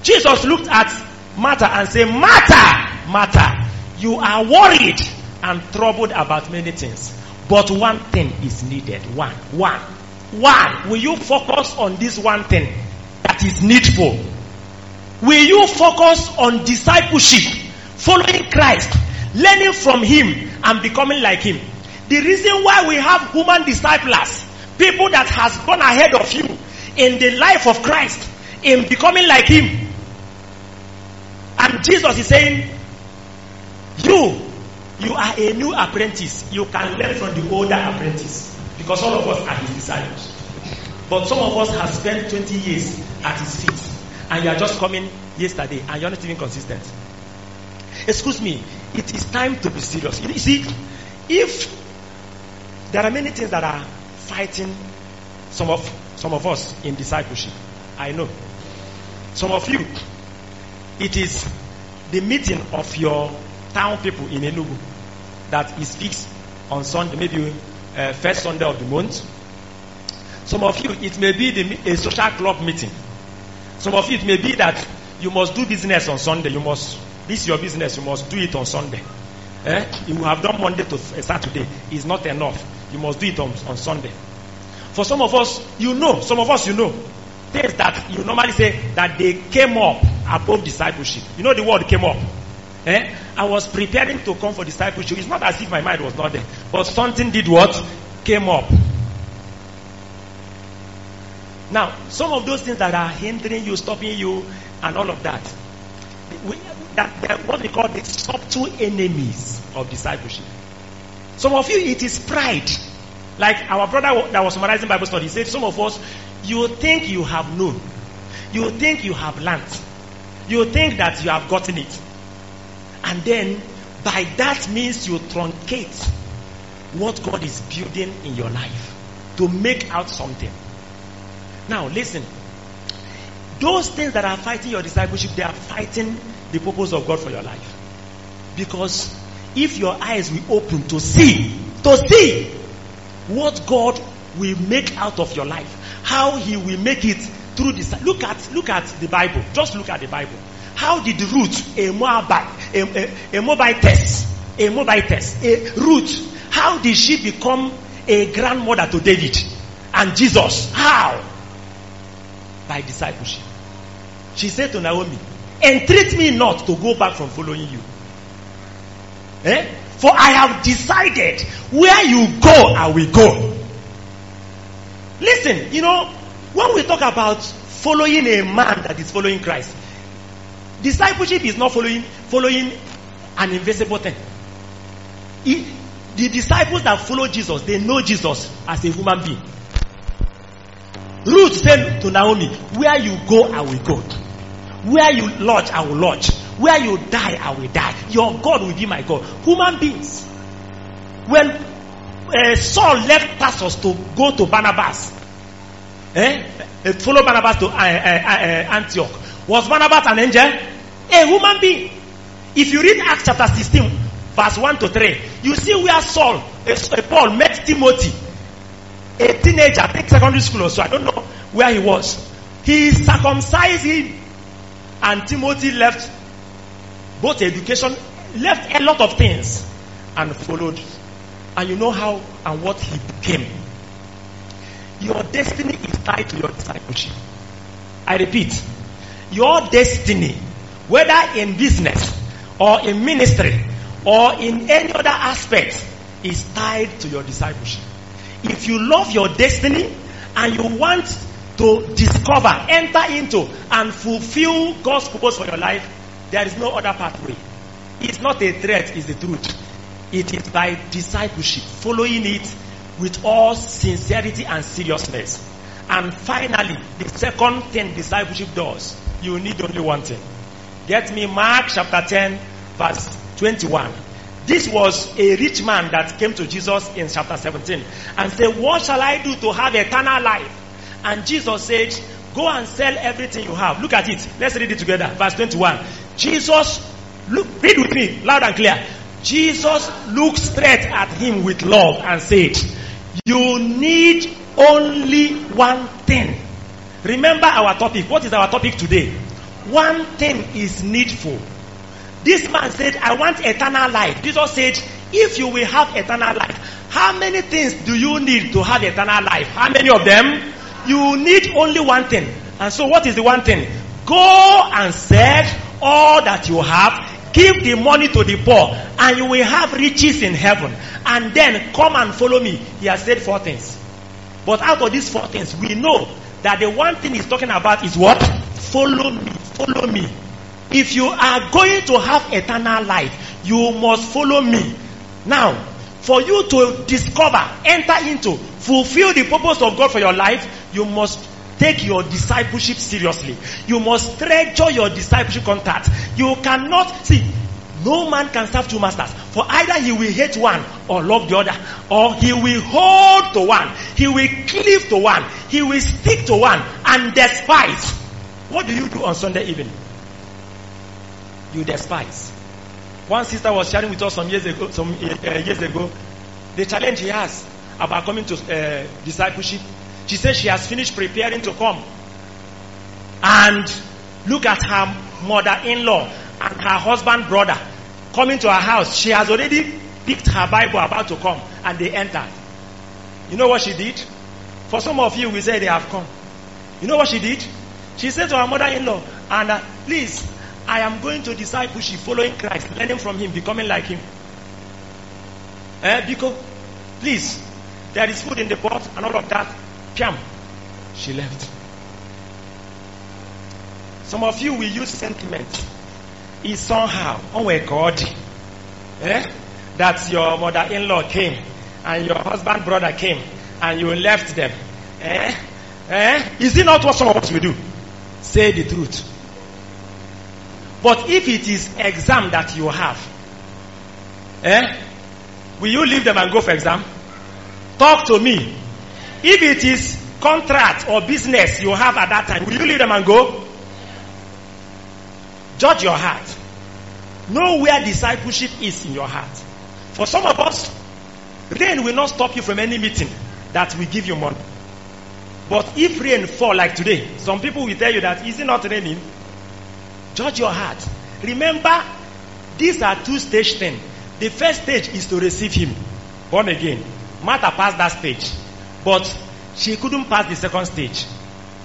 Jesus looked at Martha and said, Martha, Martha, you are worried and troubled about many things. But one thing is needed. One. One. One. Will you focus on this one thing that is needful? Will you focus on discipleship, following Christ, learning from Him, and becoming like Him? The reason why we have human disciples, people that has gone ahead of you in the life of Christ, in becoming like Him. And Jesus is saying, you, you are a new apprentice. You can learn from the older apprentice. Because all of us are his disciples. But some of us have spent 20 years at his feet. And you are just coming yesterday and you're not even consistent. Excuse me, it is time to be serious. You see, if there are many things that are fighting some of some of us in discipleship, I know. Some of you, it is the meeting of your town people in Enugu that is fixed on Sunday, maybe uh, first Sunday of the month. Some of you, it may be the, a social club meeting. Some of you, it may be that you must do business on Sunday. You must, this is your business, you must do it on Sunday. Eh? You have done Monday to Saturday. It's not enough. You must do it on, on Sunday. For some of us, you know, some of us, you know, things that you normally say that they came up above discipleship. You know the word came up. Eh? I was preparing to come for discipleship. It's not as if my mind was not there. But something did what? Came up. Now, some of those things that are hindering you, stopping you, and all of that, we, that, that what we call the subtle enemies of discipleship. Some of you, it is pride. Like our brother that was summarizing Bible study, said, some of us, you think you have known. You think you have learned. You think that you have gotten it. And then, by that means, you truncate what God is building in your life to make out something. Now, listen. Those things that are fighting your discipleship, they are fighting the purpose of God for your life. Because if your eyes will open to see, to see what God will make out of your life, how He will make it through this. Look at look at the Bible. Just look at the Bible. How did Ruth, a Moabite, a, a, a Moabitess, a Moabitess, a Ruth, how did she become a grandmother to David and Jesus? How? By discipleship. She said to Naomi, Entreat me not to go back from following you. Eh? For I have decided where you go, I will go. Listen, you know, when we talk about following a man that is following Christ, discipleship is not following following an invisible thing. He, the disciples that follow Jesus, they know Jesus as a human being. Ruth said to Naomi, Where you go, I will go. Where you lodge, I will lodge. Where you die, I will die. Your God will be my God. Human beings. When uh, Saul left Tarsus to go to Barnabas, eh, uh, follow Barnabas to uh, uh, Antioch, was Barnabas an angel? A human being. If you read Acts chapter 16, verse 1 to 3, you see where Saul, Paul met Timothy, a teenager, I think secondary school or so, I don't know where he was. He circumcised him, and Timothy left both education, left a lot of things, and followed. And you know how and what he became. Your destiny is tied to your discipleship. I repeat, your destiny, whether in business or in ministry or in any other aspect, is tied to your discipleship. If you love your destiny and you want to discover, enter into, and fulfill God's purpose for your life, there is no other pathway. It's not a threat, it's the truth. It is by discipleship, following it with all sincerity and seriousness. And finally, the second thing discipleship does, you need only one thing. Get me Mark chapter 10, verse 21. This was a rich man that came to Jesus in chapter 17 and said, What shall I do to have eternal life? And Jesus said, Go and sell everything you have. Look at it. Let's read it together. Verse 21. Jesus, look, read with me, loud and clear. Jesus looked straight at him with love and said, You need only one thing. Remember our topic. What is our topic today? One thing is needful. This man said, I want eternal life. Jesus said, If you will have eternal life, how many things do you need to have eternal life? How many of them? You need only one thing. And so, what is the one thing? Go and sell all that you have, give the money to the poor, and you will have riches in heaven. And then come and follow me. He has said four things. But out of these four things, we know that the one thing he's talking about is what? Follow me. Follow me. If you are going to have eternal life, you must follow me. Now, for you to discover, enter into, fulfill the purpose of God for your life, you must take your discipleship seriously. You must treasure your discipleship contact. You cannot see. No man can serve two masters. For either he will hate one or love the other, or he will hold to one, he will cleave to one, he will stick to one and despise. What do you do on Sunday evening? You despise. One sister was sharing with us some years ago, some uh, years ago, the challenge she has about coming to uh, discipleship. She says she has finished preparing to come. And look at her mother-in-law and her husband brother coming to her house. She has already picked her Bible about to come and they entered. You know what she did? For some of you, we say they have come. You know what she did? She said to her mother-in-law, and please, I am going to discipleship, following Christ, learning from him, becoming like him. Eh, because, please, there is food in the pot and all of that. Piam. She left. Some of you will use sentiment. Is somehow, oh my God, eh, that your mother-in-law came and your husband brother came and you left them. Eh? Eh? Is it not what some of us will do? Say the truth. But if it is exam that you have, eh? Will you leave them and go for exam? Talk to me. If it is contract or business you have at that time, will you leave them and go? Judge your heart. Know where discipleship is in your heart. For some of us, rain will not stop you from any meeting that will give you money. But if rain fall like today, some people will tell you that is it not raining? Judge your heart. Remember, these are two stage things. The first stage is to receive him, born again. Martha passed that stage, but she couldn't pass the second stage.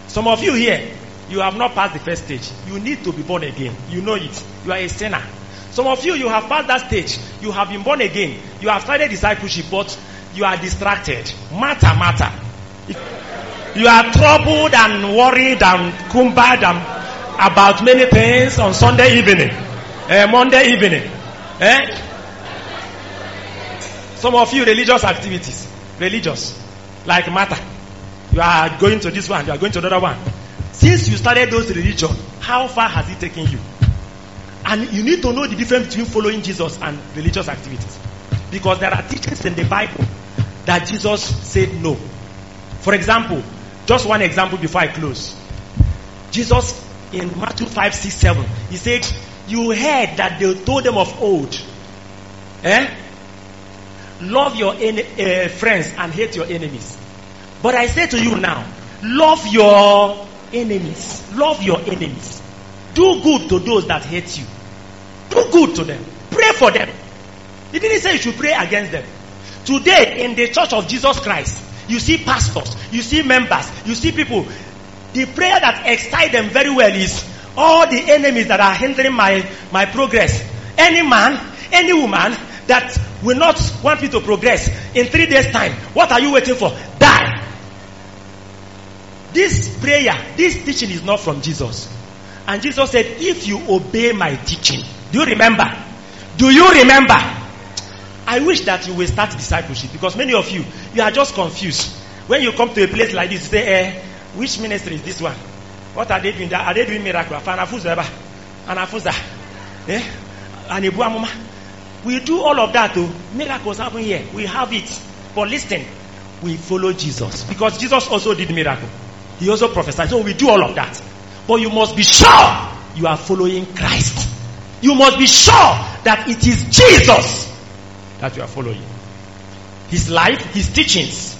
Some of you here, you have not passed the first stage. You need to be born again. You know it. You are a sinner. Some of you, you have passed that stage. You have been born again. You have started discipleship, but you are distracted. Martha, Martha. You are troubled and worried and cumbered and about many things on Sunday evening, uh, Monday evening. Eh? Some of you religious activities, religious, like Martha. You are going to this one, you are going to another one. Since you started those religion, how far has it taken you? And you need to know the difference between following Jesus and religious activities. Because there are teachings in the Bible that Jesus said no. For example, just one example before I close. Jesus in Matthew 5, 6, 7, he said, You heard that they told them of old. Eh? Love your uh, friends and hate your enemies. But I say to you now, love your enemies. Love your enemies. Do good to those that hate you. Do good to them. Pray for them. He didn't say you should pray against them. Today, in the church of Jesus Christ, you see pastors, you see members, you see people. The prayer that excites them very well is all the enemies that are hindering my, my progress. Any man, any woman that will not want me to progress in three days' time, what are you waiting for? Die. This prayer, this teaching is not from Jesus. And Jesus said, If you obey my teaching, do you remember? Do you remember? I wish that you will start discipleship because many of you, you are just confused. When you come to a place like this, say, eh, which ministry is this one? What are they doing? Are they doing miracle? Anafuza, Anafuza, eh? Anibuamuma. We do all of that too. Miracles happen here. We have it. But listen, we follow Jesus because Jesus also did miracle. He also prophesied. So we do all of that. But you must be sure you are following Christ. You must be sure that it is Jesus that you are following. His life, his teachings.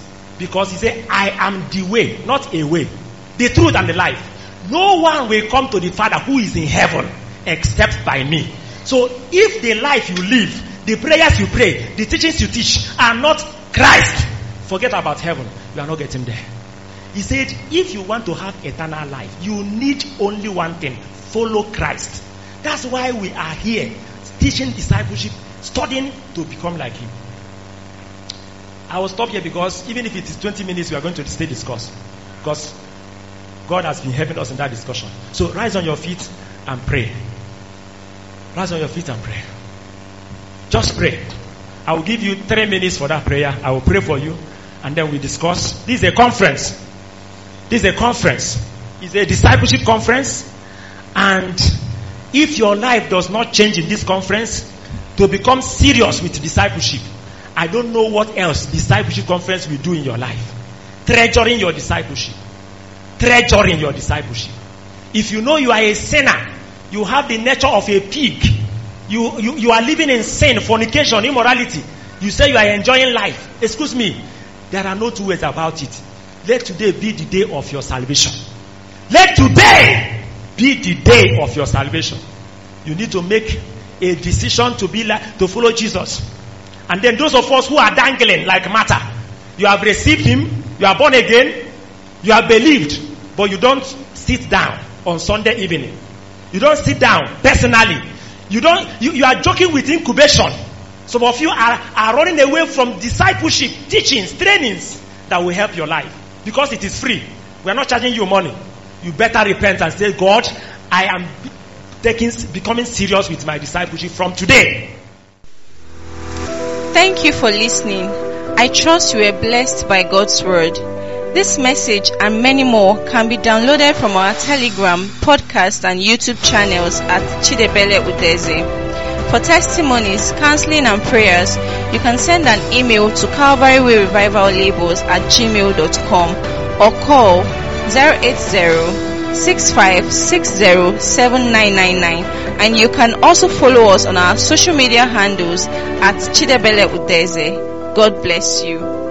Because he said, I am the way, not a way. The truth and the life. No one will come to the Father who is in heaven except by me. So if the life you live, the prayers you pray, the teachings you teach are not Christ, forget about heaven. You are not getting there. He said, if you want to have eternal life, you need only one thing follow Christ. That's why we are here teaching discipleship, studying to become like Him. I will stop here because even if it is 20 minutes, we are going to stay discuss. Because God has been helping us in that discussion. So rise on your feet and pray. Rise on your feet and pray. Just pray. I will give you three minutes for that prayer. I will pray for you and then we discuss. This is a conference. This is a conference. It's a discipleship conference. And if your life does not change in this conference to become serious with discipleship, I don't know what else discipleship conference will do in your life. Treasuring your discipleship. Treasuring your discipleship. If you know you are a sinner, you have the nature of a pig. You, you, you are living in sin, fornication, immorality. You say you are enjoying life. Excuse me. There are no two ways about it. Let today be the day of your salvation. Let today be the day of your salvation. You need to make a decision to be like, to follow Jesus. And then those of us who are dangling like Martha, you have received him, you are born again, you have believed, but you don't sit down on Sunday evening. You don't sit down personally. You don't you, you are joking with incubation. Some of you are, are running away from discipleship, teachings, trainings that will help your life. Because it is free. We are not charging you money. You better repent and say, God, I am taking becoming serious with my discipleship from today. Thank you for listening. I trust you were blessed by God's word. This message and many more can be downloaded from our Telegram, podcast, and YouTube channels at Chidebele Udeze. For testimonies, counseling, and prayers, you can send an email to Calvary Way Revival Labels at gmail.com or call 080-6560-7999 and you can also follow us on our social media handles at Chidebele. God bless you.